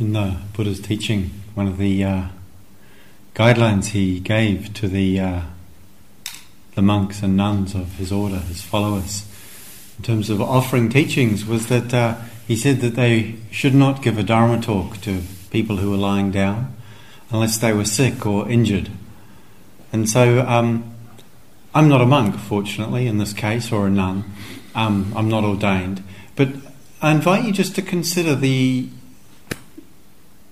in the Buddha's teaching, one of the uh, guidelines he gave to the uh, the monks and nuns of his order, his followers, in terms of offering teachings, was that uh, he said that they should not give a dharma talk to people who were lying down unless they were sick or injured. And so, um, I'm not a monk, fortunately, in this case, or a nun. Um, I'm not ordained, but I invite you just to consider the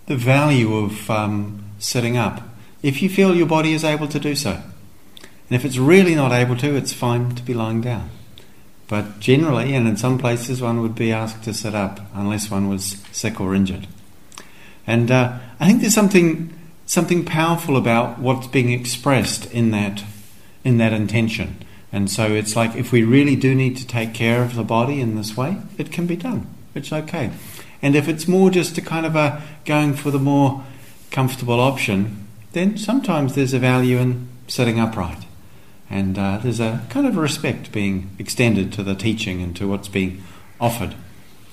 the value of um, sitting up if you feel your body is able to do so. And if it's really not able to, it's fine to be lying down. But generally, and in some places, one would be asked to sit up unless one was sick or injured. And uh, I think there's something something powerful about what's being expressed in that in that intention. And so it's like if we really do need to take care of the body in this way, it can be done. It's okay. And if it's more just a kind of a going for the more comfortable option, then sometimes there's a value in sitting upright. And uh, there's a kind of respect being extended to the teaching and to what's being offered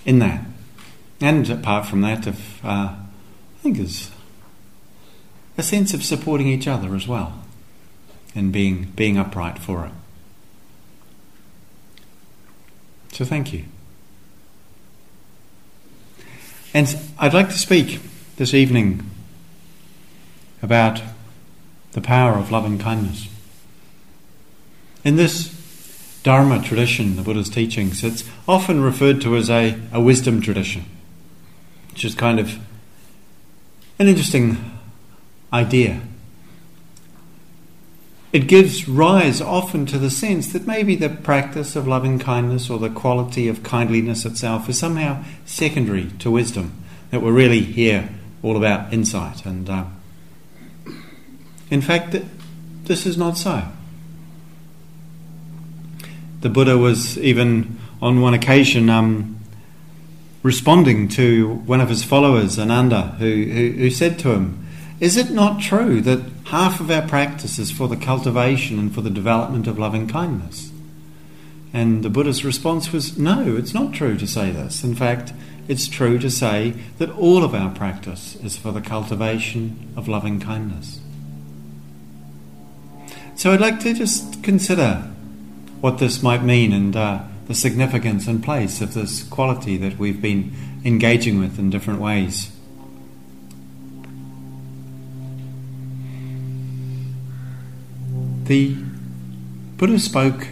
in that. And apart from that, if, uh, I think there's a sense of supporting each other as well and being, being upright for it. So thank you. And I'd like to speak this evening about the power of loving kindness. In this Dharma tradition, the Buddha's teachings, it's often referred to as a, a wisdom tradition, which is kind of an interesting idea. It gives rise often to the sense that maybe the practice of loving kindness or the quality of kindliness itself is somehow secondary to wisdom, that we're really here all about insight. And uh, in fact, this is not so. The Buddha was even on one occasion um, responding to one of his followers, Ananda, who, who, who said to him, Is it not true that half of our practice is for the cultivation and for the development of loving kindness. And the Buddha's response was no, it's not true to say this. In fact, it's true to say that all of our practice is for the cultivation of loving kindness. So I'd like to just consider what this might mean and uh, the significance and place of this quality that we've been engaging with in different ways. The Buddha spoke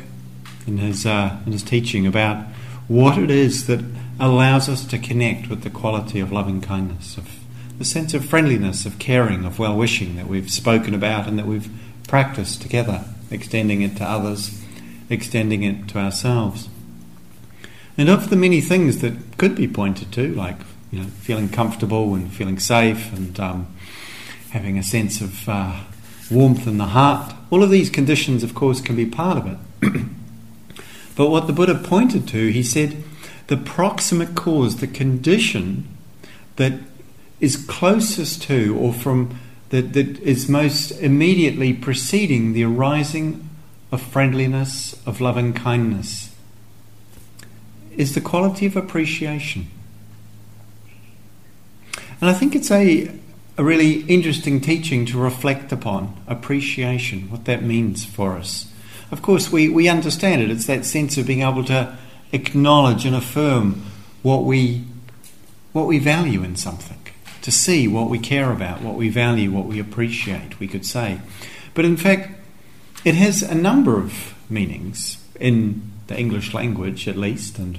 in his, uh, in his teaching about what it is that allows us to connect with the quality of loving kindness, of the sense of friendliness, of caring, of well wishing that we've spoken about and that we've practiced together, extending it to others, extending it to ourselves. And of the many things that could be pointed to, like you know, feeling comfortable and feeling safe and um, having a sense of uh, warmth in the heart. All of these conditions, of course, can be part of it. but what the Buddha pointed to, he said, the proximate cause, the condition that is closest to or from that, that is most immediately preceding the arising of friendliness, of loving kindness, is the quality of appreciation. And I think it's a, a really interesting teaching to reflect upon appreciation, what that means for us. Of course, we, we understand it. It's that sense of being able to acknowledge and affirm what we, what we value in something, to see what we care about, what we value, what we appreciate, we could say. But in fact, it has a number of meanings in the English language, at least, and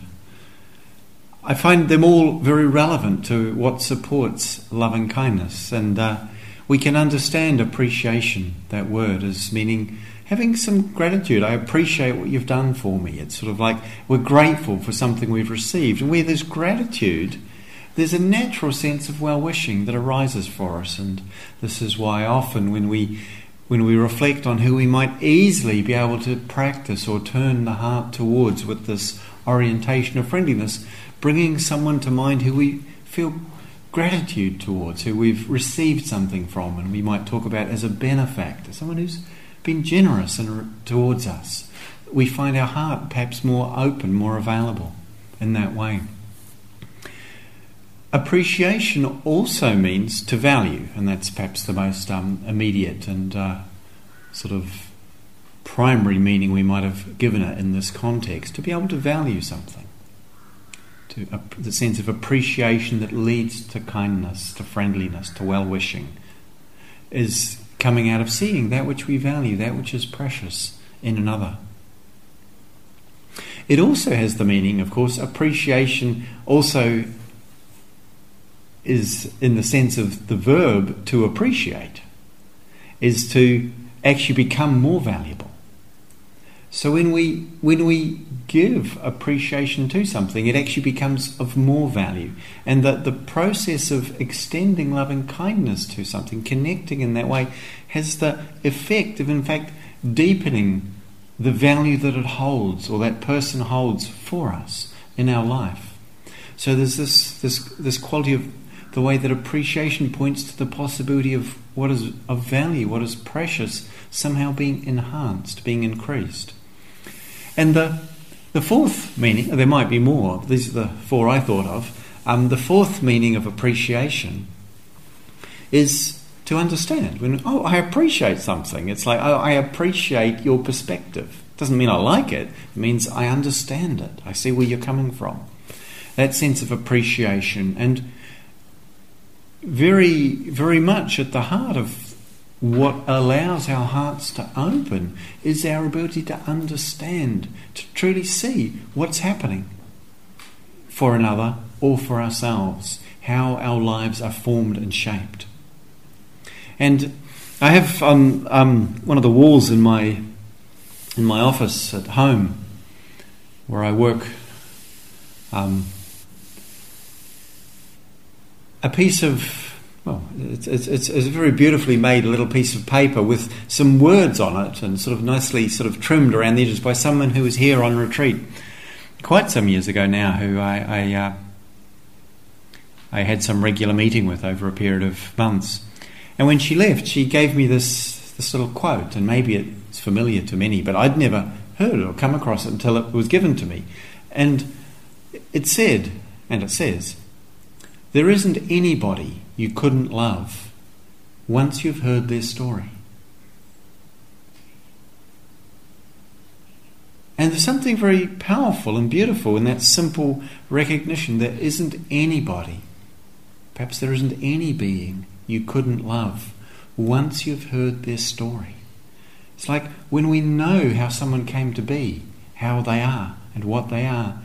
I find them all very relevant to what supports loving kindness. And uh, we can understand appreciation, that word, as meaning having some gratitude. I appreciate what you've done for me. It's sort of like we're grateful for something we've received. And where there's gratitude, there's a natural sense of well wishing that arises for us. And this is why often when we when we reflect on who we might easily be able to practice or turn the heart towards with this orientation of friendliness, bringing someone to mind who we feel gratitude towards, who we've received something from, and we might talk about as a benefactor, someone who's been generous and towards us. We find our heart perhaps more open, more available in that way. appreciation also means to value, and that's perhaps the most um, immediate and uh, sort of primary meaning we might have given it in this context. To be able to value something, to uh, the sense of appreciation that leads to kindness, to friendliness, to well wishing, is coming out of seeing that which we value, that which is precious in another. It also has the meaning, of course, appreciation also is in the sense of the verb to appreciate, is to actually become more valuable. So when we when we give appreciation to something, it actually becomes of more value. And that the process of extending loving kindness to something, connecting in that way, has the effect of in fact deepening the value that it holds or that person holds for us in our life. So there's this this this quality of the way that appreciation points to the possibility of what is of value, what is precious, somehow being enhanced, being increased. And the, the fourth meaning, there might be more, these are the four I thought of. Um, the fourth meaning of appreciation is to understand. When, oh, I appreciate something. It's like, oh, I appreciate your perspective. Doesn't mean I like it, it means I understand it. I see where you're coming from. That sense of appreciation. And very, very much at the heart of what allows our hearts to open is our ability to understand, to truly see what's happening for another or for ourselves, how our lives are formed and shaped. And I have um, um, one of the walls in my in my office at home where I work. Um, a piece of well, it's, it's, it's, a very beautifully made little piece of paper with some words on it and sort of nicely sort of trimmed around the edges by someone who was here on retreat quite some years ago now, who I I, uh, I had some regular meeting with over a period of months. And when she left, she gave me this this little quote, and maybe it's familiar to many, but I'd never heard or come across it until it was given to me. And it said, and it says, there isn't anybody you couldn't love once you've heard their story. And there's something very powerful and beautiful in that simple recognition there isn't anybody, perhaps there isn't any being you couldn't love once you've heard their story. It's like when we know how someone came to be, how they are, and what they are,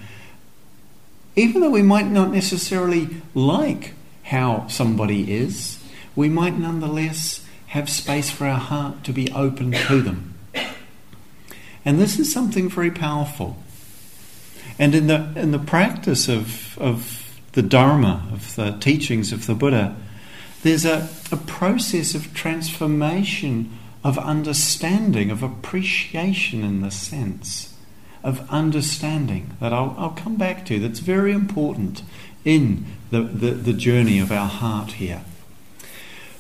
even though we might not necessarily like how somebody is, we might nonetheless have space for our heart to be open to them. And this is something very powerful. And in the in the practice of of the Dharma, of the teachings of the Buddha, there's a, a process of transformation, of understanding, of appreciation in the sense of understanding that I'll, I'll come back to that's very important in the, the, the journey of our heart here.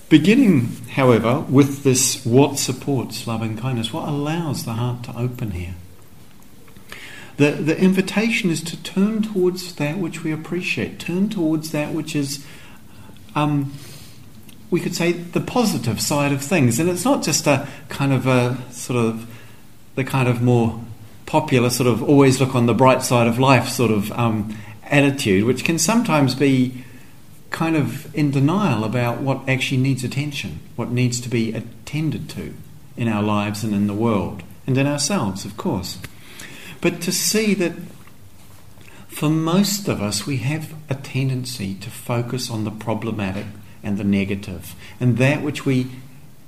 Beginning, however, with this what supports loving kindness, what allows the heart to open here. The, the invitation is to turn towards that which we appreciate, turn towards that which is, um, we could say, the positive side of things. And it's not just a kind of a sort of the kind of more popular sort of always look on the bright side of life sort of um, attitude, which can sometimes be kind of in denial about what actually needs attention, what needs to be attended to in our lives and in the world, and in ourselves, of course. But to see that for most of us, we have a tendency to focus on the problematic and the negative, and that which we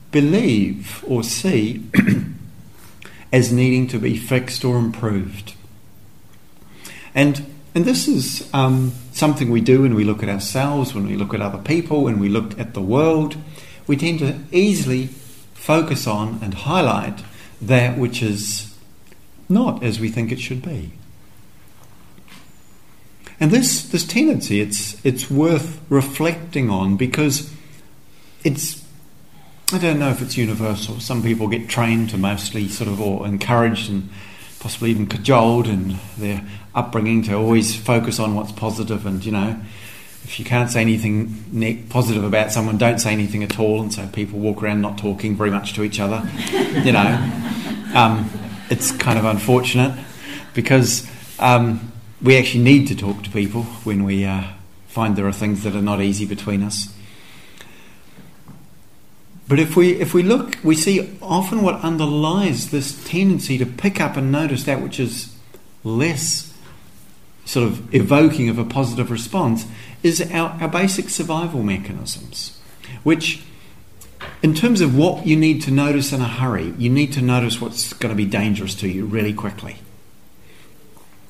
believe or see as needing to be fixed or improved. And and this is um, something we do when we look at ourselves, when we look at other people, when we look at the world. We tend to easily focus on and highlight that which is not as we think it should be. And this, this tendency, it's, it's worth reflecting on because it's I don't know if it's universal. Some people get trained to mostly sort of, or encouraged and possibly even cajoled in their upbringing to always focus on what's positive and, you know, if you can't say anything positive about someone, don't say anything at all. And so people walk around not talking very much to each other. you know, um, it's kind of unfortunate because um, we actually need to talk to people when we uh, find there are things that are not easy between us. But if we if we look, we see often what underlies this tendency to pick up and notice that which is less sort of evoking of a positive response is our, our basic survival mechanisms, which in terms of what you need to notice in a hurry, you need to notice what's going to be dangerous to you really quickly.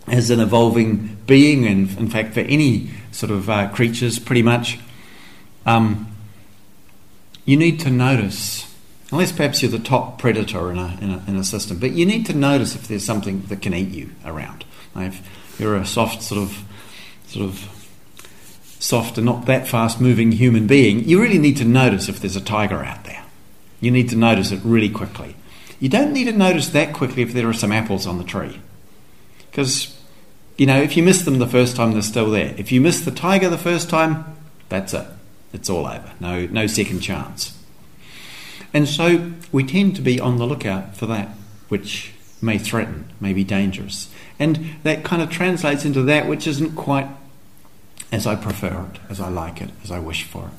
As an evolving being, and in fact, for any sort of uh, creatures, pretty much, um, you need to notice, unless perhaps you're the top predator in a, in a, in a system, but you need to notice if there's something that can eat you around. If you're a soft sort of, sort of soft and not that fast moving human being, you really need to notice if there's a tiger out there. You need to notice it really quickly. You don't need to notice that quickly if there are some apples on the tree. Because, you know, if you miss them the first time, they're still there. If you miss the tiger the first time, that's it. It's all over. No, no second chance. And so we tend to be on the lookout for that which may threaten, may be dangerous. And that kind of translates into that which isn't quite as I prefer it, as I like it, as I wish for it.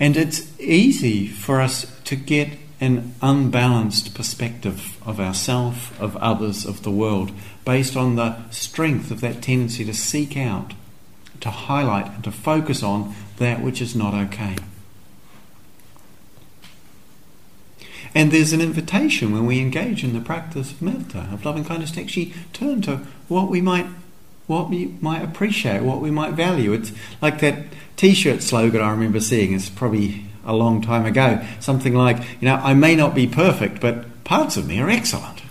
And it's easy for us to get an unbalanced perspective of ourself, of others, of the world, based on the strength of that tendency to seek out, to highlight, and to focus on that which is not okay. And there's an invitation when we engage in the practice of metta, of loving kindness, to actually turn to what we might what we might appreciate, what we might value. It's like that T-shirt slogan I remember seeing. It's probably a long time ago. Something like, you know, I may not be perfect, but parts of me are excellent.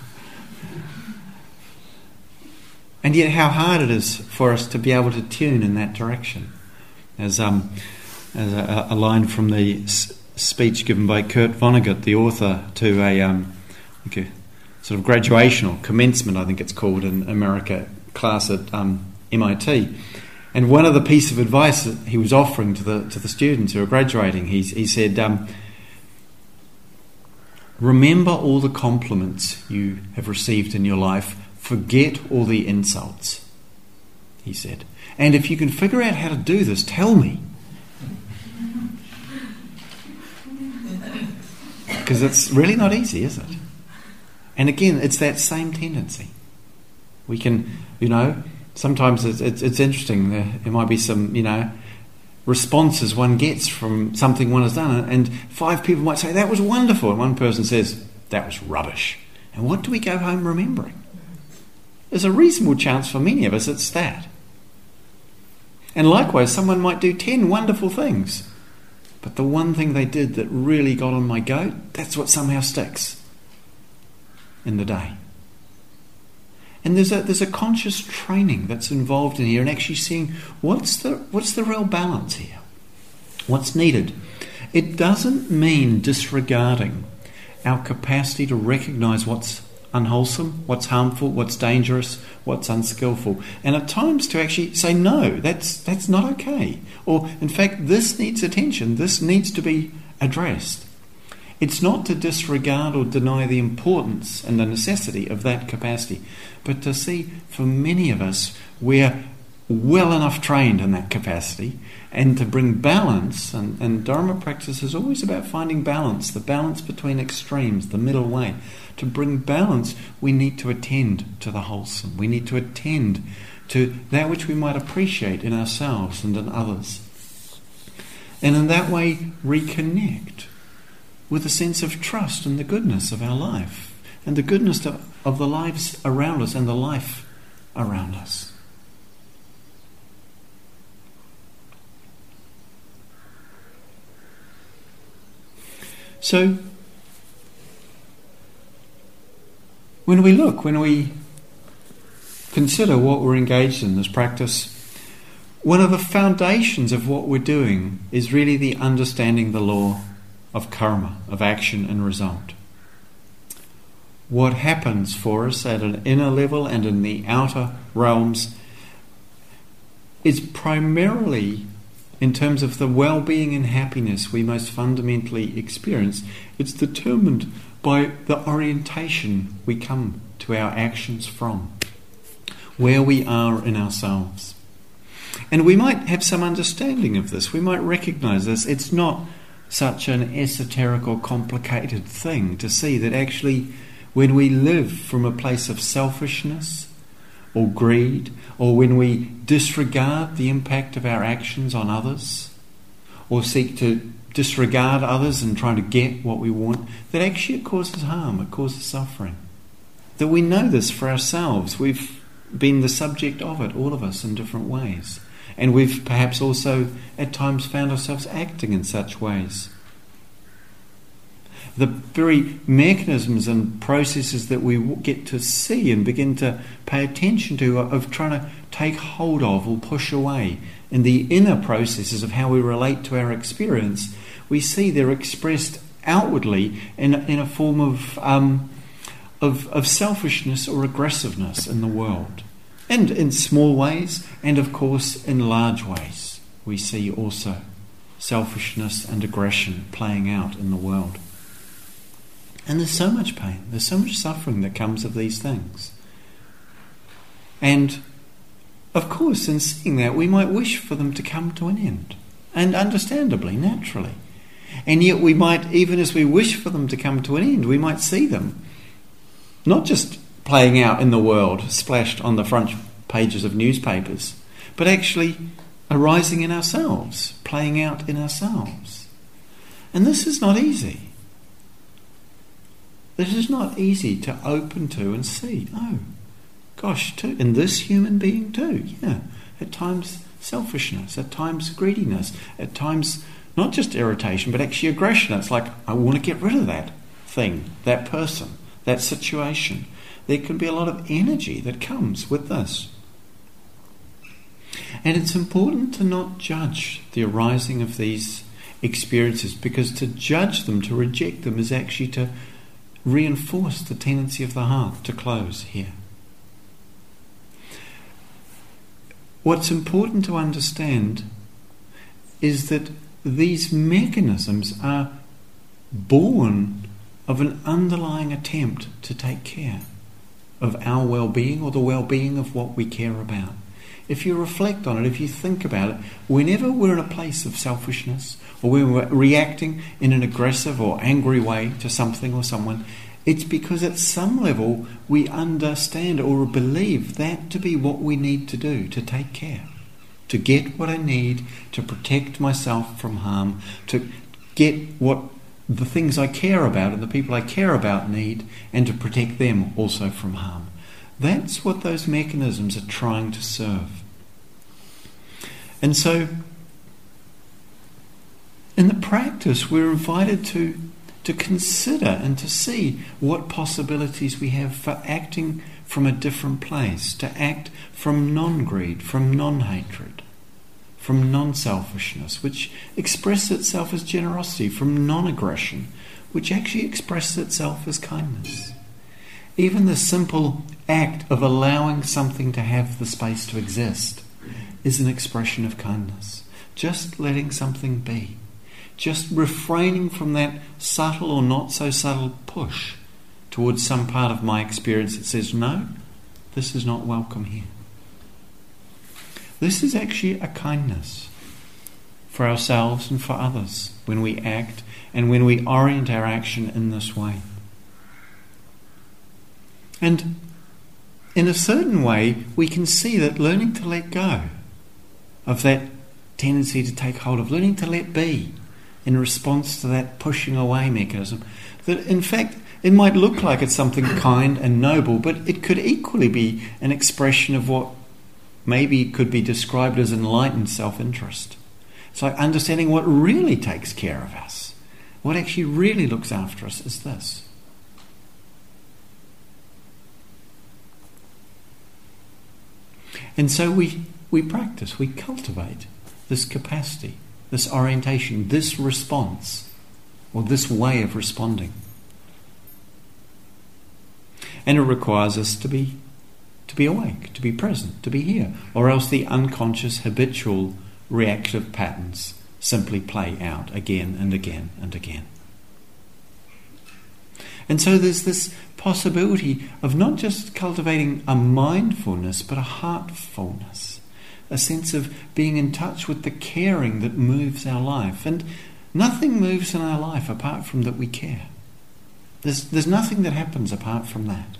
And yet, how hard it is for us to be able to tune in that direction as, um, as a, a, line from the s- speech given by Kurt Vonnegut, the author, to a, um, like a sort of graduation or commencement, I think it's called in America, class at um, MIT. And one of the piece of advice that he was offering to the to the students who are graduating, he, he said, um, "Remember all the compliments you have received in your life. Forget all the insults." He said, and if you can figure out how to do this, tell me. Because it's really not easy, is it? And again, it's that same tendency. We can, you know, sometimes it's, it's, it's interesting. There, there, might be some, you know, responses one gets from something one has done, and five people might say, That was wonderful. And one person says, That was rubbish. And what do we go home remembering? There's a reasonable chance for many of us it's that. And likewise, someone might do 10 wonderful things. But the one thing they did that really got on my goat, that's what somehow sticks in the day. And there's a, there's a conscious training that's involved in here and actually seeing what's the, what's the real balance here? What's needed? It doesn't mean disregarding our capacity to recognize what's unwholesome, what's harmful, what's dangerous, what's unskillful. And at times to actually say, no, that's, that's not okay. Or, in fact, this needs attention, this needs to be addressed. It's not to disregard or deny the importance and the necessity of that capacity, but to see for many of us we're well enough trained in that capacity and to bring balance. And, and Dharma practice is always about finding balance, the balance between extremes, the middle way. To bring balance, we need to attend to the wholesome. We need to attend to that which we might appreciate in ourselves and in others. And in that way, reconnect with a sense of trust in the goodness of our life and the goodness of, of the lives around us and the life around us. So, when we look, when we consider what we're engaged in this practice, one of the foundations of what we're doing is really the understanding the law of karma, of action and result. What happens for us at an inner level and in the outer realms is primarily, in terms of the well being and happiness we most fundamentally experience, it's determined by the orientation we come to our actions from, where we are in ourselves. And we might have some understanding of this. We might recognize this. It's not such an esoteric or complicated thing to see that actually, when we live from a place of selfishness or greed, or when we disregard the impact of our actions on others, or seek to disregard others and trying to get what we want, that actually it causes harm, it causes suffering. That we know this for ourselves. We've been the subject of it, all of us, in different ways. And we've perhaps also at times found ourselves acting in such ways. The very mechanisms and processes that we get to see and begin to pay attention to of trying to take hold of or push away in the inner processes of how we relate to our experience, we see they're expressed outwardly in, in a form of, um, of, of selfishness or aggressiveness in the world. And in small ways, and of course in large ways, we see also selfishness and aggression playing out in the world. And there's so much pain, there's so much suffering that comes of these things. And of course, in seeing that, we might wish for them to come to an end. And understandably, naturally. And yet, we might, even as we wish for them to come to an end, we might see them not just playing out in the world, splashed on the front pages of newspapers, but actually arising in ourselves, playing out in ourselves. And this is not easy. This is not easy to open to and see. Oh, gosh, too, in this human being too. Yeah, at times selfishness, at times greediness, at times not just irritation, but actually aggression. It's like, I want to get rid of that thing, that person, that situation there can be a lot of energy that comes with this. And it's important to not judge the arising of these experiences because to judge them, to reject them, is actually to reinforce the tendency of the heart to close here. What's important to understand is that these mechanisms are born of an underlying attempt to take care of our well being or the well being of what we care about. If you reflect on it, if you think about it, whenever we're in a place of selfishness or we're reacting in an aggressive or angry way to something or someone, it's because at some level we understand or believe that to be what we need to do to take care, to get what I need, to protect myself from harm, to get what the things I care about and the people I care about need, and to protect them also from harm. That's what those mechanisms are trying to serve. And so, in the practice, we're invited to, to consider and to see what possibilities we have for acting from a different place, to act from non greed, from non hatred from non selfishness, which expresses itself as generosity, from non aggression, which actually expresses itself as kindness. Even the simple act of allowing something to have the space to exist is an expression of kindness. Just letting something be. Just refraining from that subtle or not so subtle push towards some part of my experience that says, no, this is not welcome here. This is actually a kindness for ourselves and for others when we act and when we orient our action in this way. And in a certain way, we can see that learning to let go of that tendency to take hold of, learning to let be in response to that pushing away mechanism, that in fact it might look like it's something kind and noble, but it could equally be an expression of what maybe could be described as enlightened self interest. It's like understanding what really takes care of us. What actually really looks after us is this. And so we, we practice, we cultivate this capacity, this orientation, this response, or this way of responding. And it requires us to be to be awake, to be present, to be here, or else the unconscious, habitual, reactive patterns simply play out again and again and again. And so there's this possibility of not just cultivating a mindfulness, but a heartfulness, a sense of being in touch with the caring that moves our life. And nothing moves in our life apart from that we care. There's, there's nothing that happens apart from that.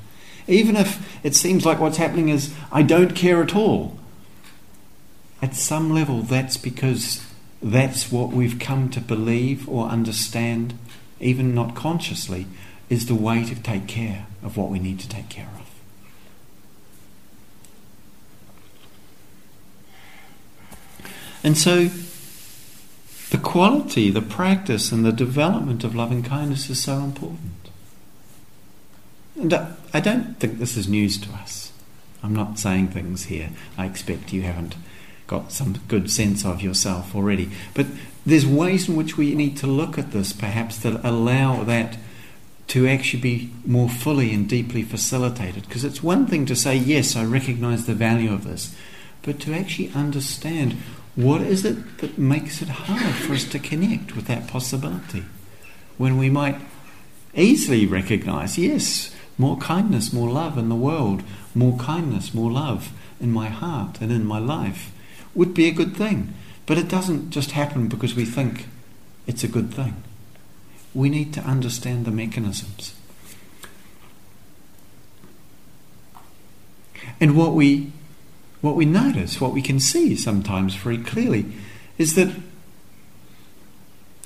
Even if it seems like what's happening is I don't care at all, at some level that's because that's what we've come to believe or understand, even not consciously, is the way to take care of what we need to take care of. And so, the quality, the practice, and the development of loving kindness is so important. And I don't think this is news to us. I'm not saying things here I expect you haven't got some good sense of yourself already. But there's ways in which we need to look at this, perhaps, that allow that to actually be more fully and deeply facilitated. Because it's one thing to say, yes, I recognize the value of this, but to actually understand what is it that makes it hard for us to connect with that possibility when we might easily recognize, yes, more kindness, more love in the world, more kindness, more love in my heart and in my life would be a good thing. But it doesn't just happen because we think it's a good thing we need to understand the mechanisms. And what we what we notice, what we can see sometimes very clearly, is that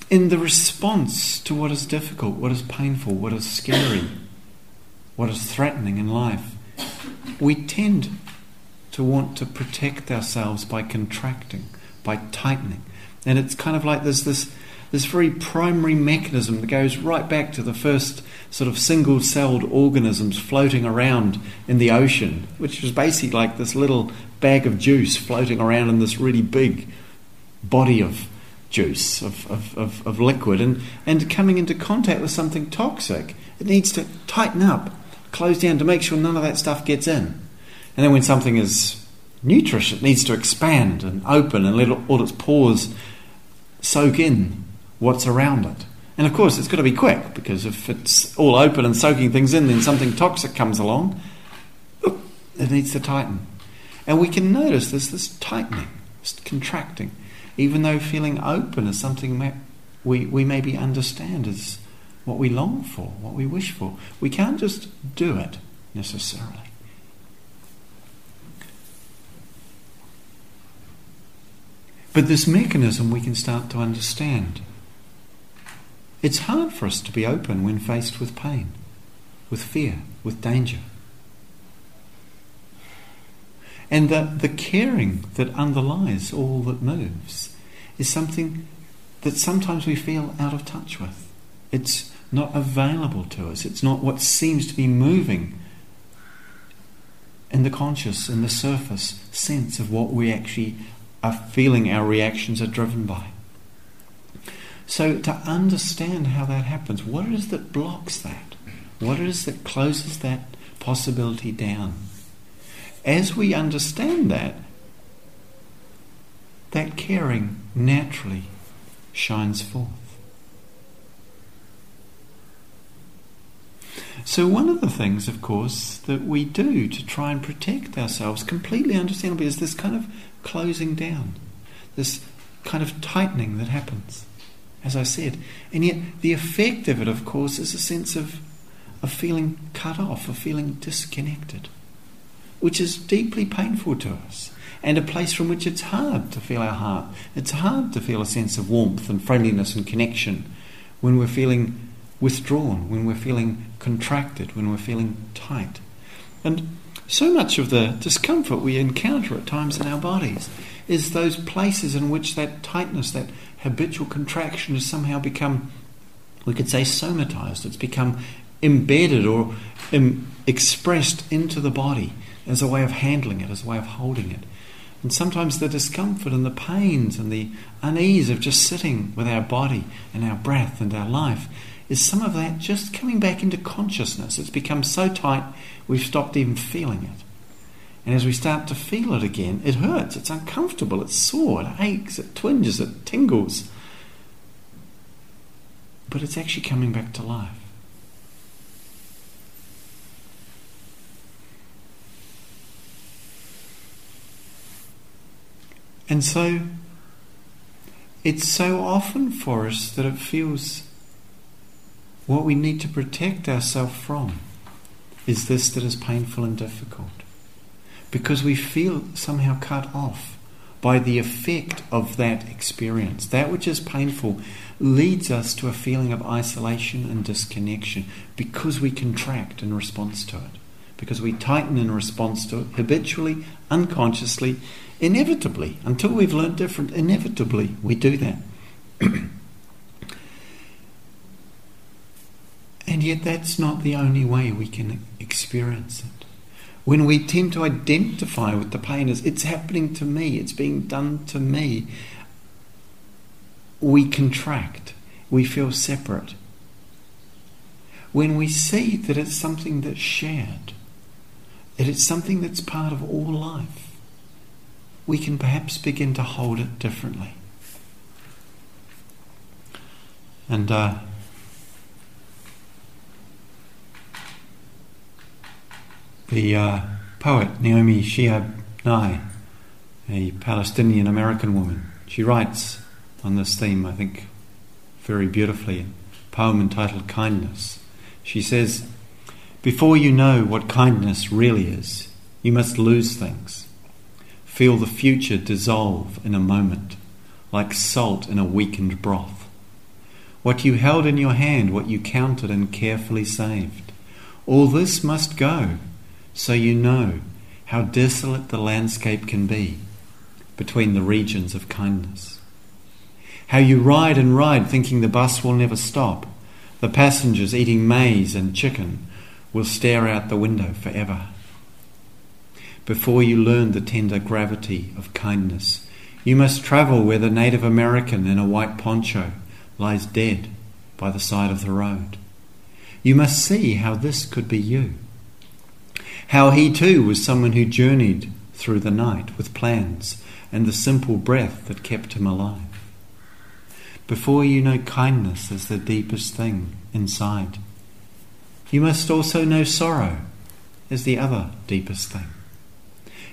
in the response to what is difficult, what is painful, what is scary, what is threatening in life, we tend to want to protect ourselves by contracting, by tightening. And it's kind of like there's this this very primary mechanism that goes right back to the first sort of single celled organisms floating around in the ocean, which was basically like this little bag of juice floating around in this really big body of juice, of, of, of, of liquid, and, and coming into contact with something toxic. It needs to tighten up, close down to make sure none of that stuff gets in. And then when something is nutritious, it needs to expand and open and let all its pores soak in what's around it. And of course, it's got to be quick because if it's all open and soaking things in, then something toxic comes along, it needs to tighten. And we can notice there's this tightening, this contracting, even though feeling open is something we, we maybe understand as what we long for, what we wish for. We can't just do it necessarily. But this mechanism we can start to understand. It's hard for us to be open when faced with pain, with fear, with danger. And the, the caring that underlies all that moves is something that sometimes we feel out of touch with. It's not available to us. It's not what seems to be moving in the conscious, in the surface sense of what we actually are feeling our reactions are driven by. So, to understand how that happens, what it is that blocks that? What it is that closes that possibility down? As we understand that, that caring naturally shines forth. So, one of the things, of course, that we do to try and protect ourselves, completely understandably, is this kind of closing down, this kind of tightening that happens as I said. And yet, the effect of it, of course, is a sense of, of feeling cut off, of feeling disconnected, which is deeply painful to us, and a place from which it's hard to feel our heart. It's hard to feel a sense of warmth and friendliness and connection when we're feeling withdrawn, when we're feeling contracted, when we're feeling tight. And so much of the discomfort we encounter at times in our bodies is those places in which that tightness, that habitual contraction has somehow become, we could say, somatized. It's become embedded or Im- expressed into the body as a way of handling it, as a way of holding it. And sometimes the discomfort and the pains and the unease of just sitting with our body and our breath and our life is some of that just coming back into consciousness. It's become so tight we've stopped even feeling it. And as we start to feel it again, it hurts, it's uncomfortable, it's sore, it aches, it twinges, it tingles. But it's actually coming back to life. And so it's so often for us that it feels what we need to protect ourselves from is this that is painful and difficult. Because we feel somehow cut off by the effect of that experience. That which is painful leads us to a feeling of isolation and disconnection because we contract in response to it, because we tighten in response to it habitually, unconsciously, Inevitably, until we've learned different, inevitably we do that. and yet, that's not the only way we can experience it. When we tend to identify with the pain as it's happening to me, it's being done to me, we contract, we feel separate. When we see that it's something that's shared, that it's something that's part of all life, we can perhaps begin to hold it differently. And uh, the uh, poet Naomi Shihab Nye, a Palestinian American woman, she writes on this theme, I think, very beautifully, a poem entitled Kindness. She says, Before you know what kindness really is, you must lose things. Feel the future dissolve in a moment, like salt in a weakened broth. What you held in your hand, what you counted and carefully saved, all this must go, so you know how desolate the landscape can be between the regions of kindness. How you ride and ride thinking the bus will never stop, the passengers eating maize and chicken will stare out the window forever before you learn the tender gravity of kindness. You must travel where the Native American in a white poncho lies dead by the side of the road. You must see how this could be you. How he too was someone who journeyed through the night with plans and the simple breath that kept him alive. Before you know kindness as the deepest thing inside, you must also know sorrow as the other deepest thing.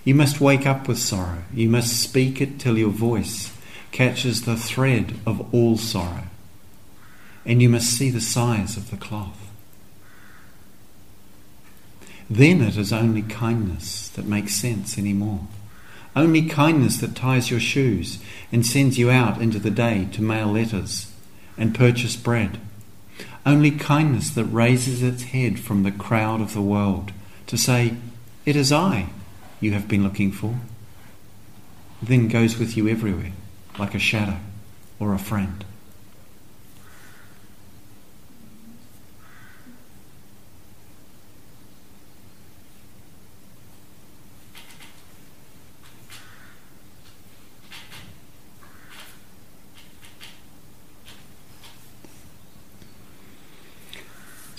You must wake up with sorrow. You must speak it till your voice catches the thread of all sorrow. And you must see the size of the cloth. Then it is only kindness that makes sense anymore. Only kindness that ties your shoes and sends you out into the day to mail letters and purchase bread. Only kindness that raises its head from the crowd of the world to say, It is I you have been looking for, then goes with you everywhere, like a shadow or a friend.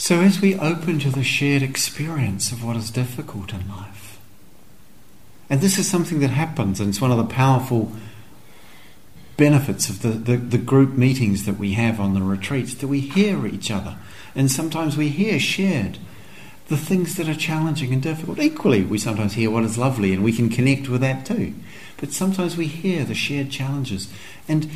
So, as we open to the shared experience of what is difficult in life, and this is something that happens, and it's one of the powerful benefits of the, the, the, group meetings that we have on the retreats that we hear each other. And sometimes we hear shared the things that are challenging and difficult. Equally, we sometimes hear what is lovely, and we can connect with that too. But sometimes we hear the shared challenges. And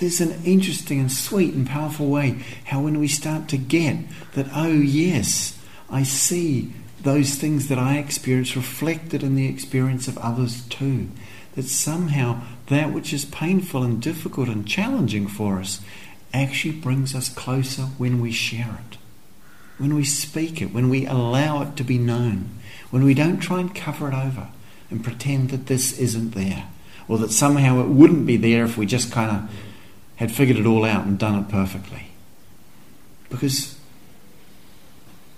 there's an interesting and sweet and powerful way how when we start to get that, oh, yes, I see those things that I experience reflected in the experience of others too. That somehow that which is painful and difficult and challenging for us actually brings us closer when we share it, when we speak it, when we allow it to be known, when we don't try and cover it over and pretend that this isn't there, or that somehow it wouldn't be there if we just kind of had figured it all out and done it perfectly. Because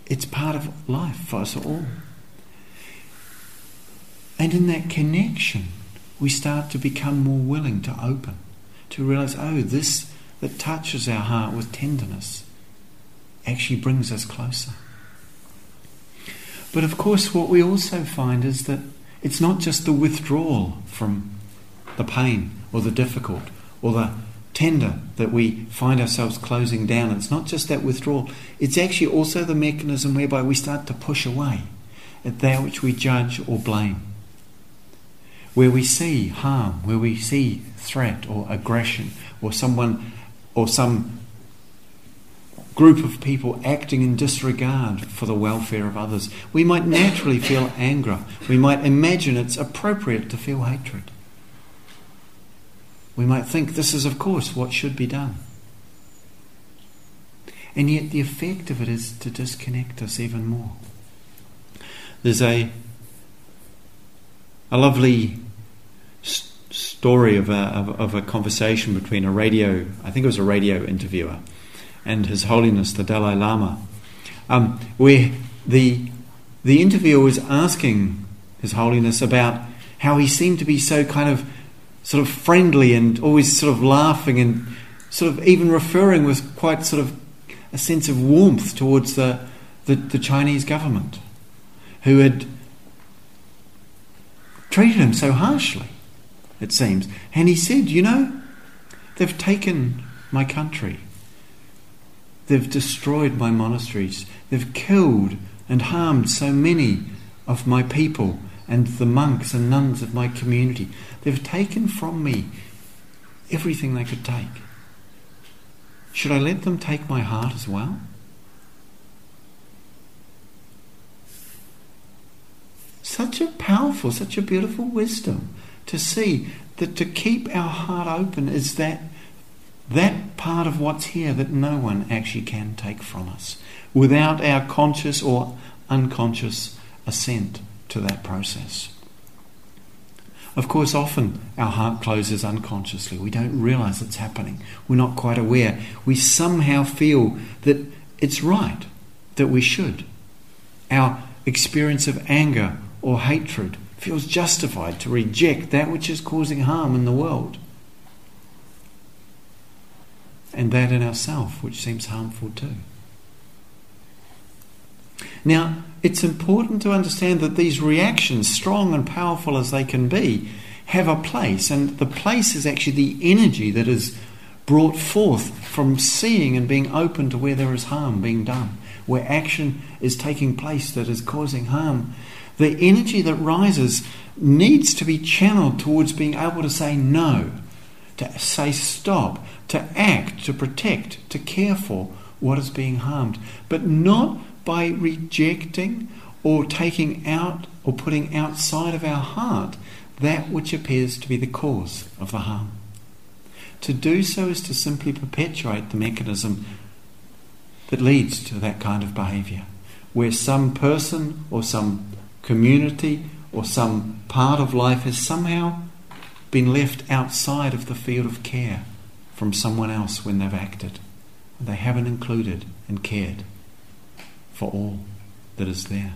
it's part of life for us all. And in that connection, we start to become more willing to open, to realize, oh, this that touches our heart with tenderness actually brings us closer. But of course, what we also find is that it's not just the withdrawal from the pain or the difficult or the tender that we find ourselves closing down. It's not just that withdrawal, it's actually also the mechanism whereby we start to push away at that which we judge or blame. Where we see harm, where we see threat or aggression, or someone or some group of people acting in disregard for the welfare of others, we might naturally feel anger. We might imagine it's appropriate to feel hatred. We might think this is, of course, what should be done. And yet, the effect of it is to disconnect us even more. There's a, a lovely st- story of a, of, of a conversation between a radio, I think it was a radio interviewer, and His Holiness the Dalai Lama, um, where the, the interviewer was asking His Holiness about how he seemed to be so kind of sort of friendly and always sort of laughing and sort of even referring with quite sort of a sense of warmth towards the, the, the Chinese government who had treated him so harshly, it seems. And he said, You know, they've taken my country, they've destroyed my monasteries, they've killed and harmed so many of my people and the monks and nuns of my community. They've taken from me everything they could take. Should I let them take my heart as well? Such a powerful, such a beautiful wisdom to see that to keep our heart open is that that part of what's here that no one actually can take from us without our conscious or unconscious assent to that process. Of course, often our heart closes unconsciously. We don't realize it's happening. We're not quite aware. We somehow feel that it's right, that we should. Our experience of anger or hatred feels justified to reject that which is causing harm in the world. And that in ourself, which seems harmful too. Now, it's important to understand that these reactions, strong and powerful as they can be, have a place, and the place is actually the energy that is brought forth from seeing and being open to where there is harm being done, where action is taking place that is causing harm. The energy that rises needs to be channeled towards being able to say no, to say stop, to act, to protect, to care for what is being harmed, but not by rejecting or taking out or putting outside of our heart that which appears to be the cause of the harm. To do so is to simply perpetuate the mechanism that leads to that kind of behaviour, where some person or some community or some part of life has somehow been left outside of the field of care from someone else when they've acted. They haven't included and cared for all that is there.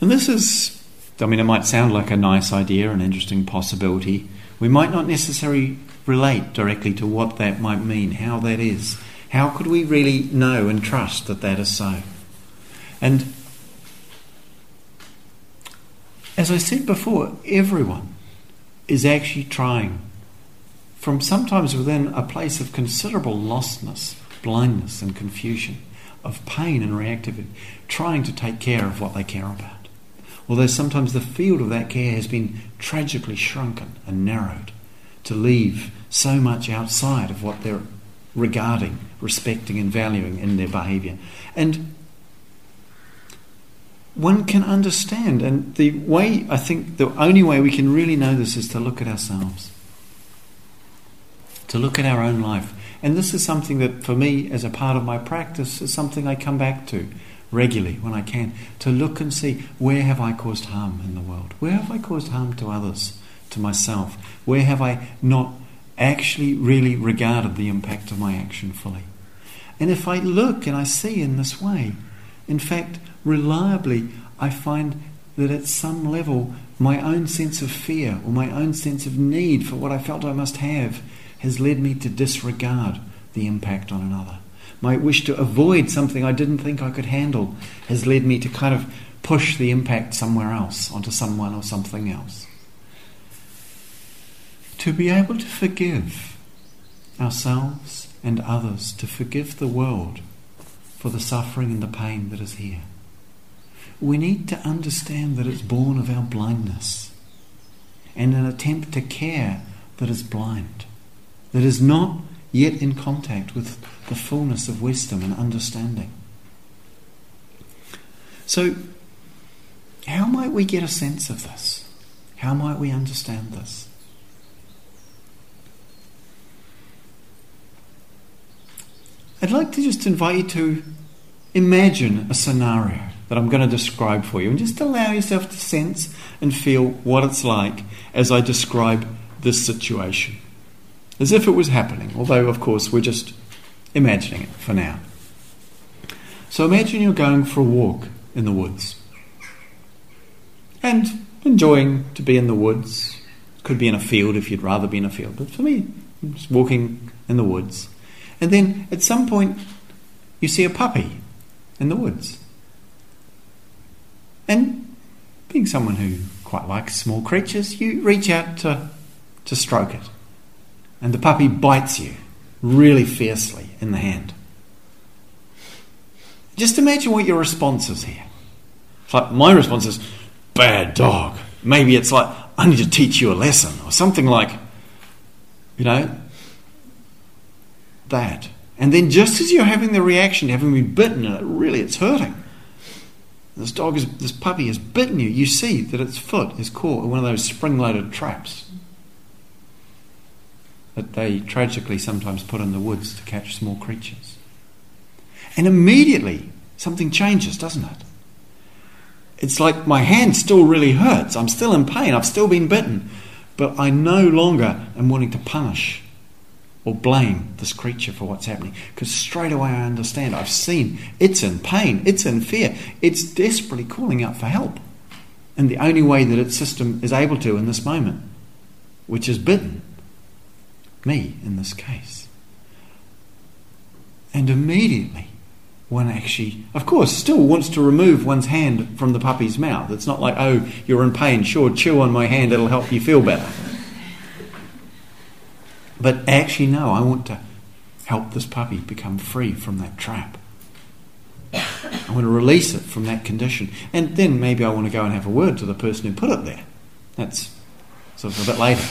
And this is, I mean, it might sound like a nice idea, an interesting possibility. We might not necessarily relate directly to what that might mean, how that is. How could we really know and trust that that is so? And as I said before, everyone is actually trying, from sometimes within a place of considerable lostness, blindness and confusion, of pain and reactivity, trying to take care of what they care about. Although sometimes the field of that care has been tragically shrunken and narrowed to leave so much outside of what they're regarding, respecting, and valuing in their behaviour. And one can understand, and the way I think the only way we can really know this is to look at ourselves, to look at our own life and this is something that, for me, as a part of my practice, is something I come back to regularly when I can to look and see where have I caused harm in the world? Where have I caused harm to others, to myself? Where have I not actually really regarded the impact of my action fully? And if I look and I see in this way, in fact, reliably, I find that at some level my own sense of fear or my own sense of need for what I felt I must have has led me to disregard the impact on another. My wish to avoid something I didn't think I could handle has led me to kind of push the impact somewhere else, onto someone or something else. To be able to forgive ourselves and others, to forgive the world for the suffering and the pain that is here. We need to understand that it's born of our blindness and an attempt to care that is blind, that is not yet in contact with the fullness of wisdom and understanding. So, how might we get a sense of this? How might we understand this? I'd like to just invite you to imagine a scenario that I'm going to describe for you and just allow yourself to sense and feel what it's like as I describe this situation. As if it was happening, although, of course, we're just imagining it for now. So imagine you're going for a walk in the woods and enjoying to be in the woods. Could be in a field if you'd rather be in a field, but for me, just walking in the woods. And then at some point, you see a puppy in the woods. And being someone who quite likes small creatures, you reach out to, to stroke it. And the puppy bites you really fiercely in the hand. Just imagine what your response is here. It's like my response is, bad dog. Maybe it's like, I need to teach you a lesson, or something like, you know, that. And then just as you're having the reaction, having been bitten, and it really it's hurting, this dog is this puppy has bitten you, you see that its foot is caught in one of those spring loaded traps that they tragically sometimes put in the woods to catch small creatures. And immediately something changes, doesn't it? It's like my hand still really hurts. I'm still in pain. I've still been bitten. But I no longer am wanting to punish or blame this creature for what's happening. Because straight away I understand. I've seen it's in pain, it's in fear, it's desperately calling out for help. And the only way that its system is able to in this moment, which is bitten, me in this case. And immediately, one actually, of course, still wants to remove one's hand from the puppy's mouth. It's not like, oh, you're in pain, sure, chew on my hand, it'll help you feel better. But actually, no, I want to help this puppy become free from that trap. I want to release it from that condition. And then maybe I want to go and have a word to the person who put it there. That's sort of a bit later.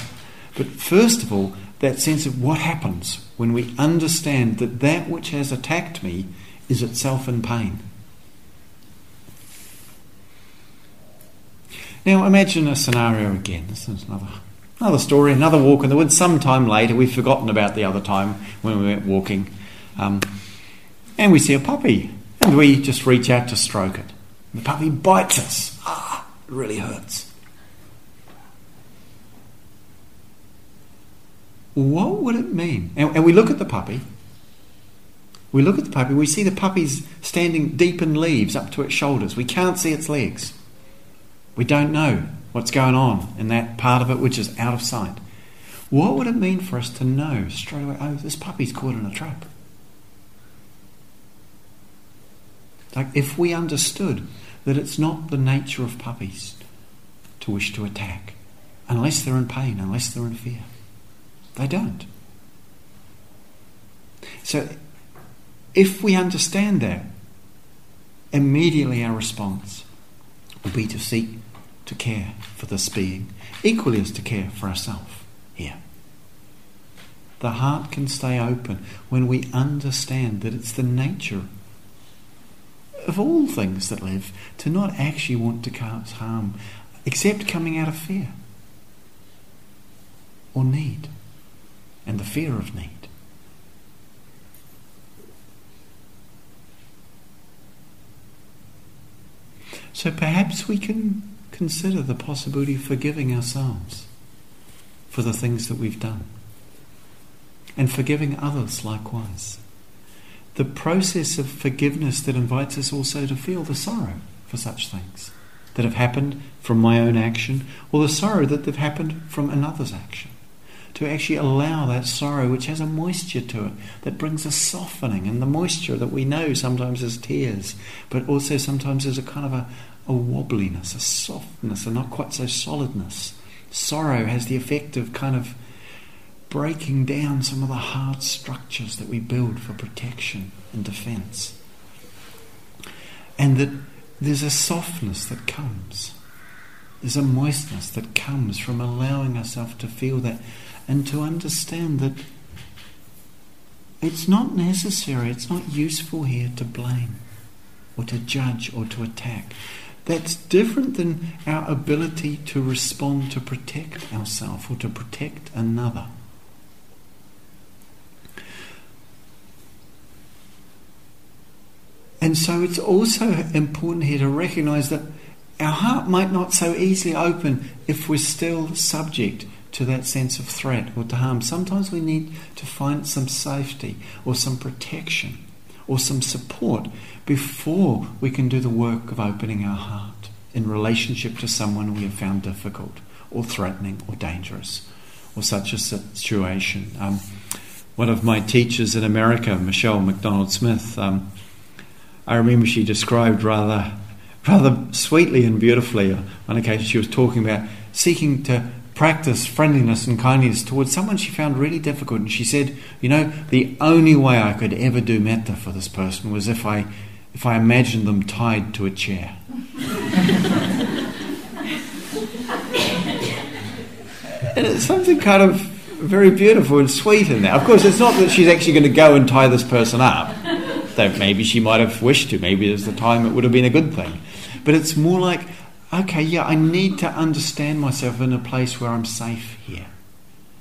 But first of all, that sense of what happens when we understand that that which has attacked me is itself in pain. Now imagine a scenario again. This is another another story, another walk in the woods. Sometime later, we've forgotten about the other time when we went walking, um, and we see a puppy, and we just reach out to stroke it. The puppy bites us. Ah, it really hurts. What would it mean? And, and, we look at the puppy. We look at the puppy. We see the puppy's standing deep in leaves up to its shoulders. We can't see its legs. We don't know what's going on in that part of it which is out of sight. What would it mean for us to know straight away, oh, this puppy's caught in a trap? Like if we understood that it's not the nature of puppies to wish to attack, unless they're in pain, unless they're in fear. They don't. So, if we understand that, immediately our response will be to seek to care for this being, equally as to care for ourselves here. The heart can stay open when we understand that it's the nature of all things that live to not actually want to cause harm except coming out of fear or need and the fear of need. So perhaps we can consider the possibility of forgiving ourselves for the things that we've done and forgiving others likewise. The process of forgiveness that invites us also to feel the sorrow for such things that have happened from my own action or the sorrow that have happened from another's action to actually allow that sorrow, which has a moisture to it, that brings a softening, and the moisture that we know sometimes is tears, but also sometimes is a kind of a, a wobbliness, a softness, a not quite so solidness. Sorrow has the effect of kind of breaking down some of the hard structures that we build for protection and defense. And that there's a softness that comes. There's a moistness that comes from allowing ourselves to feel that and to understand that it's not necessary, it's not useful here to blame or to judge or to attack. That's different than our ability to respond to protect ourselves or to protect another. And so it's also important here to recognize that our heart might not so easily open if we're still subject to that sense of threat or to harm. Sometimes we need to find some safety or some protection or some support before we can do the work of opening our heart in relationship to someone we have found difficult or threatening or dangerous or such a situation. Um, one of my teachers in America, Michelle McDonald Smith, um, I remember she described rather, rather sweetly and beautifully uh, on occasion she was talking about seeking to practice friendliness and kindness towards someone she found really difficult. And she said, You know, the only way I could ever do metta for this person was if I, if I imagined them tied to a chair. and it's something kind of very beautiful and sweet in that. Of course, it's not that she's actually going to go and tie this person up. That maybe she might have wished to. Maybe there's the time it would have been a good thing. But it's more like okay, yeah, I need to understand myself in a place where I'm safe here.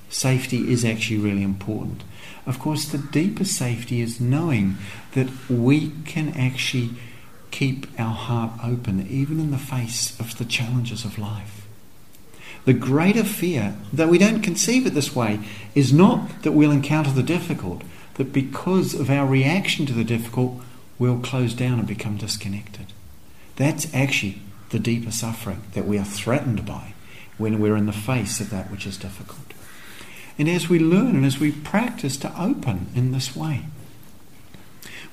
Safety is actually really important. Of course, the deeper safety is knowing that we can actually keep our heart open even in the face of the challenges of life. The greater fear, though we don't conceive it this way, is not that we'll encounter the difficult, that because of our reaction to the difficult, we'll close down and become disconnected. That's actually the deeper suffering that we are threatened by when we're in the face of that which is difficult. And as we learn and as we practice to open in this way,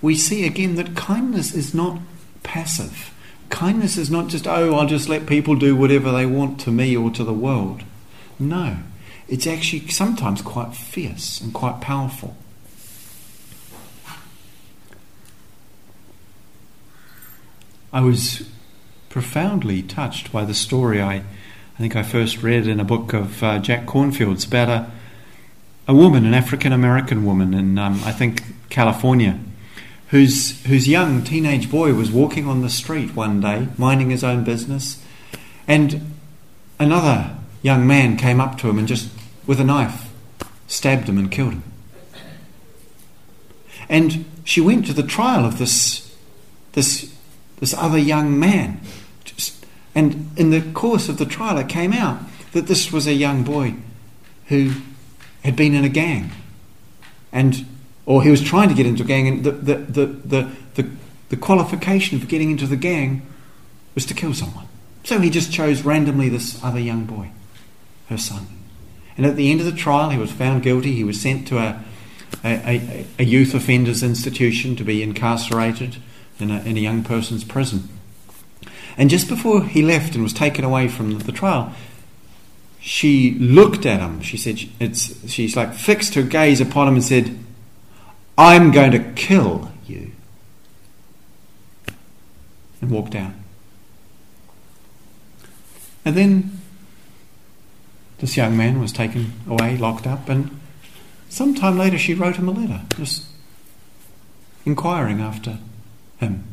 we see again that kindness is not passive. Kindness is not just, oh, I'll just let people do whatever they want to me or to the world. No, it's actually sometimes quite fierce and quite powerful. I was profoundly touched by the story I, I think I first read in a book of uh, Jack Kornfield's about a, a woman, an African American woman in, um, I think, California, whose, whose young teenage boy was walking on the street one day, minding his own business, and another young man came up to him and just, with a knife, stabbed him and killed him. And she went to the trial of this, this, this other young man and in the course of the trial, it came out that this was a young boy who had been in a gang. And, or he was trying to get into a gang, and the, the, the, the, the, the qualification for getting into the gang was to kill someone. So he just chose randomly this other young boy, her son. And at the end of the trial, he was found guilty. He was sent to a, a, a, youth offenders institution to be incarcerated in a, in a young person's prison. And just before he left and was taken away from the trial, she looked at him. She said, it's, she's like fixed her gaze upon him and said, I'm going to kill you. And walked out. And then this young man was taken away, locked up, and some time later she wrote him a letter, just inquiring after him,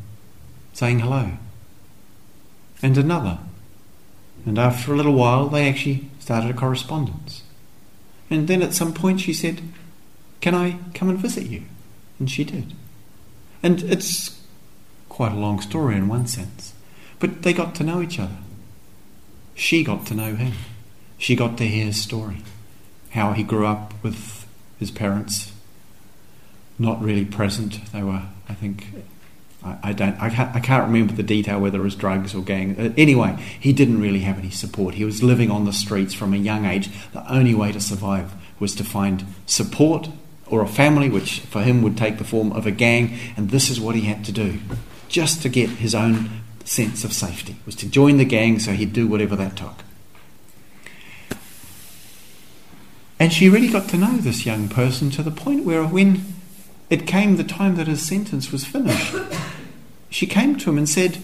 saying hello and another. And after a little while, they actually started a correspondence. And then at some point, she said, Can I come and visit you? And she did. And it's quite a long story in one sense. But they got to know each other. She got to know him. She got to hear his story. How he grew up with his parents not really present. They were, I think, I, don't. I can't, I can't remember the detail whether it was drugs or gang. Uh, anyway, he didn't really have any support. He was living on the streets from a young age. The only way to survive was to find support or a family, which for him would take the form of a gang, and this is what he had to do, just to get his own sense of safety, was to join the gang so he'd do whatever that took. And she really got to know this young person to the point where when it came the time that his sentence was finished, she came to him and said,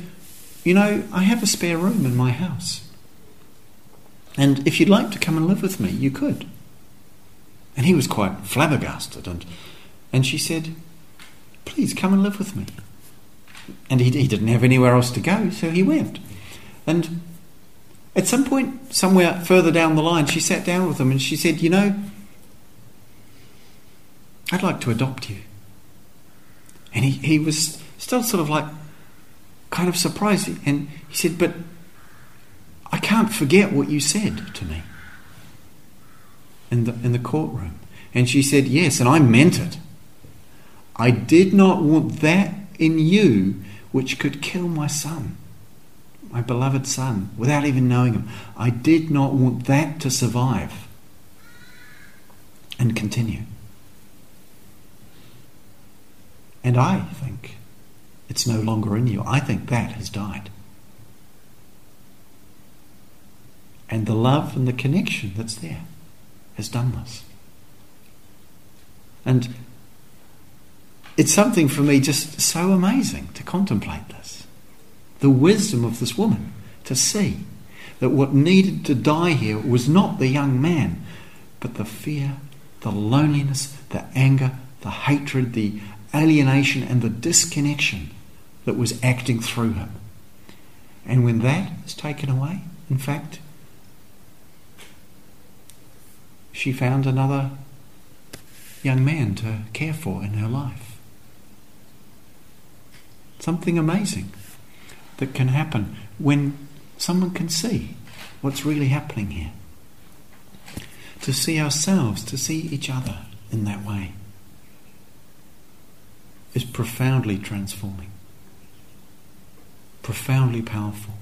You know, I have a spare room in my house. And if you'd like to come and live with me, you could. And he was quite flabbergasted. And, and she said, Please come and live with me. And he, he didn't have anywhere else to go, so he went. And at some point, somewhere further down the line, she sat down with him and she said, You know, I'd like to adopt you. And he, he was still sort of like kind of surprised. And he said, But I can't forget what you said to me in the, in the courtroom. And she said, Yes, and I meant it. I did not want that in you which could kill my son, my beloved son, without even knowing him. I did not want that to survive and continue. And I think it's no longer in you. I think that has died. And the love and the connection that's there has done this. And it's something for me just so amazing to contemplate this. The wisdom of this woman to see that what needed to die here was not the young man, but the fear, the loneliness, the anger, the hatred, the alienation, and the disconnection that was acting through him. And when that is taken away, in fact, she found another young man to care for in her life. Something amazing that can happen when someone can see what's really happening here. To see ourselves, to see each other in that way, is profoundly transforming, profoundly powerful.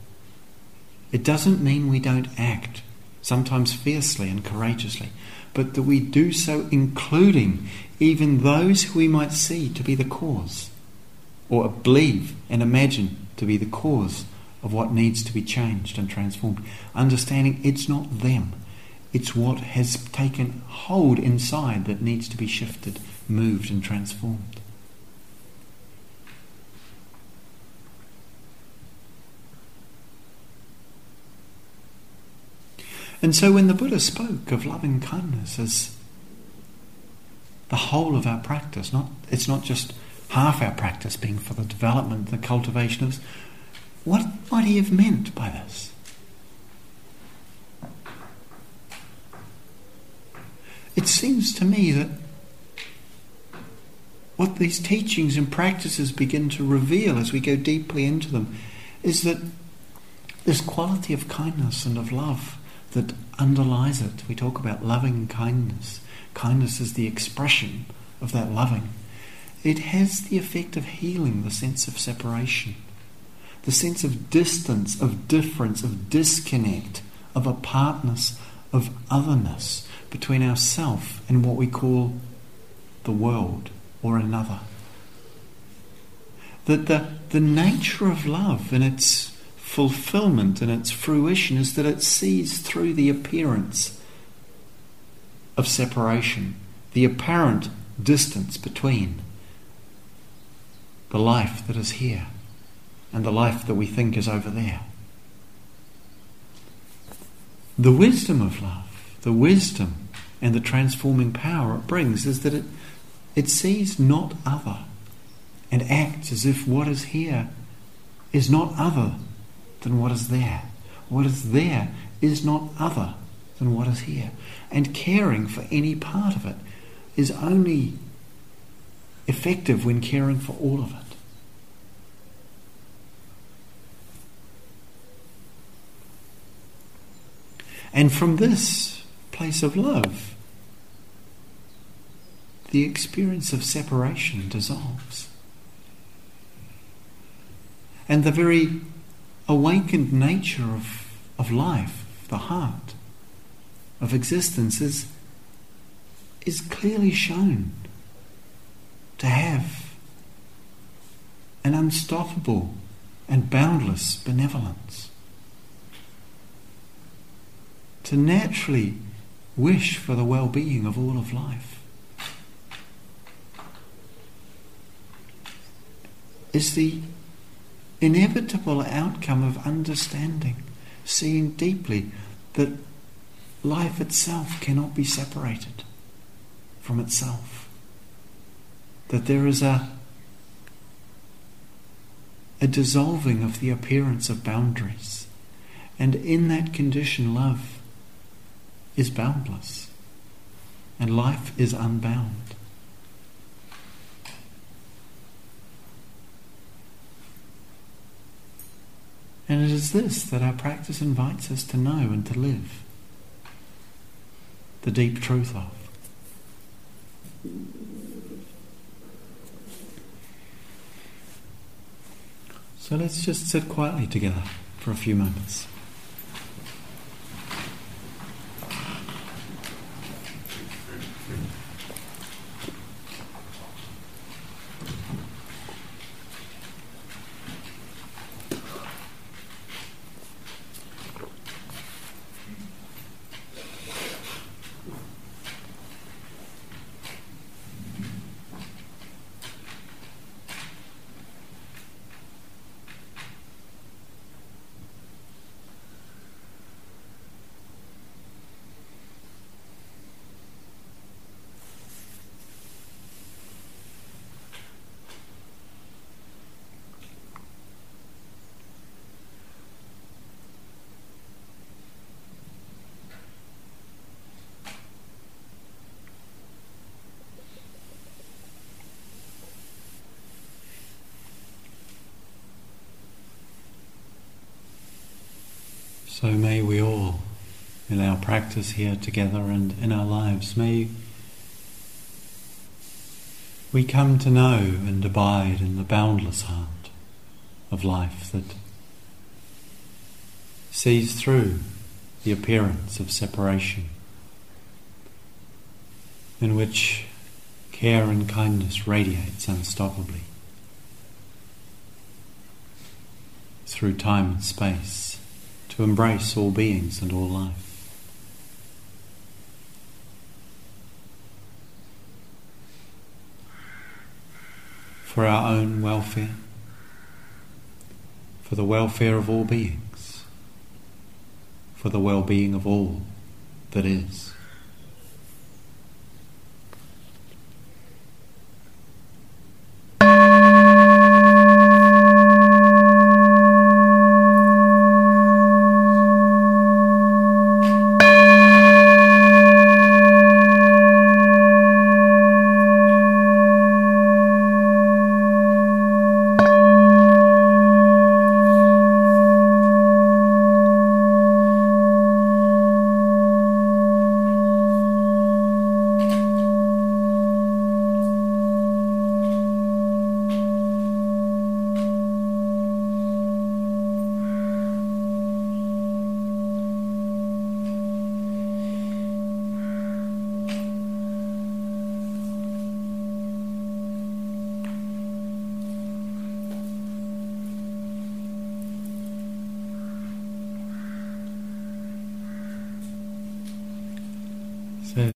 It doesn't mean we don't act sometimes fiercely and courageously, but that we do so including even those who we might see to be the cause, or believe and imagine to be the cause of what needs to be changed and transformed. Understanding it's not them, it's what has taken hold inside that needs to be shifted, moved, and transformed. And so when the Buddha spoke of loving kindness as the whole of our practice, not it's not just half our practice being for the development, the cultivation of what might he have meant by this? It seems to me that what these teachings and practices begin to reveal as we go deeply into them is that this quality of kindness and of love that underlies it. We talk about loving kindness. Kindness is the expression of that loving. It has the effect of healing the sense of separation, the sense of distance, of difference, of disconnect, of apartness, of otherness between ourself and what we call the world or another. That the, the nature of love and its fulfillment and its fruition is that it sees through the appearance of separation, the apparent distance between the life that is here and the life that we think is over there. The wisdom of love, the wisdom and the transforming power it brings is that it, it sees not other and acts as if what is here is not other than what is there. What is there is not other than what is here. And caring for any part of it is only effective when caring for all of it. And from this place of love, the experience of separation dissolves. And the very awakened nature of, of life, the heart, of existence is is clearly shown to have an unstoppable and boundless benevolence. To naturally wish for the well being of all of life. Is the inevitable outcome of understanding, seeing deeply that life itself cannot be separated from itself. That there is a, a dissolving of the appearance of boundaries. And in that condition, love is boundless. And life is unbound. And it is this that our practice invites us to know and to live the deep truth of. So let's just sit quietly together for a few moments. So may we all, in our practice here together and in our lives, may we come to know and abide in the boundless heart of life that sees through the appearance of separation, in which care and kindness radiates unstoppably through time and space to embrace all beings and all life. For our own welfare, for the welfare of all beings, for the well being of all that is.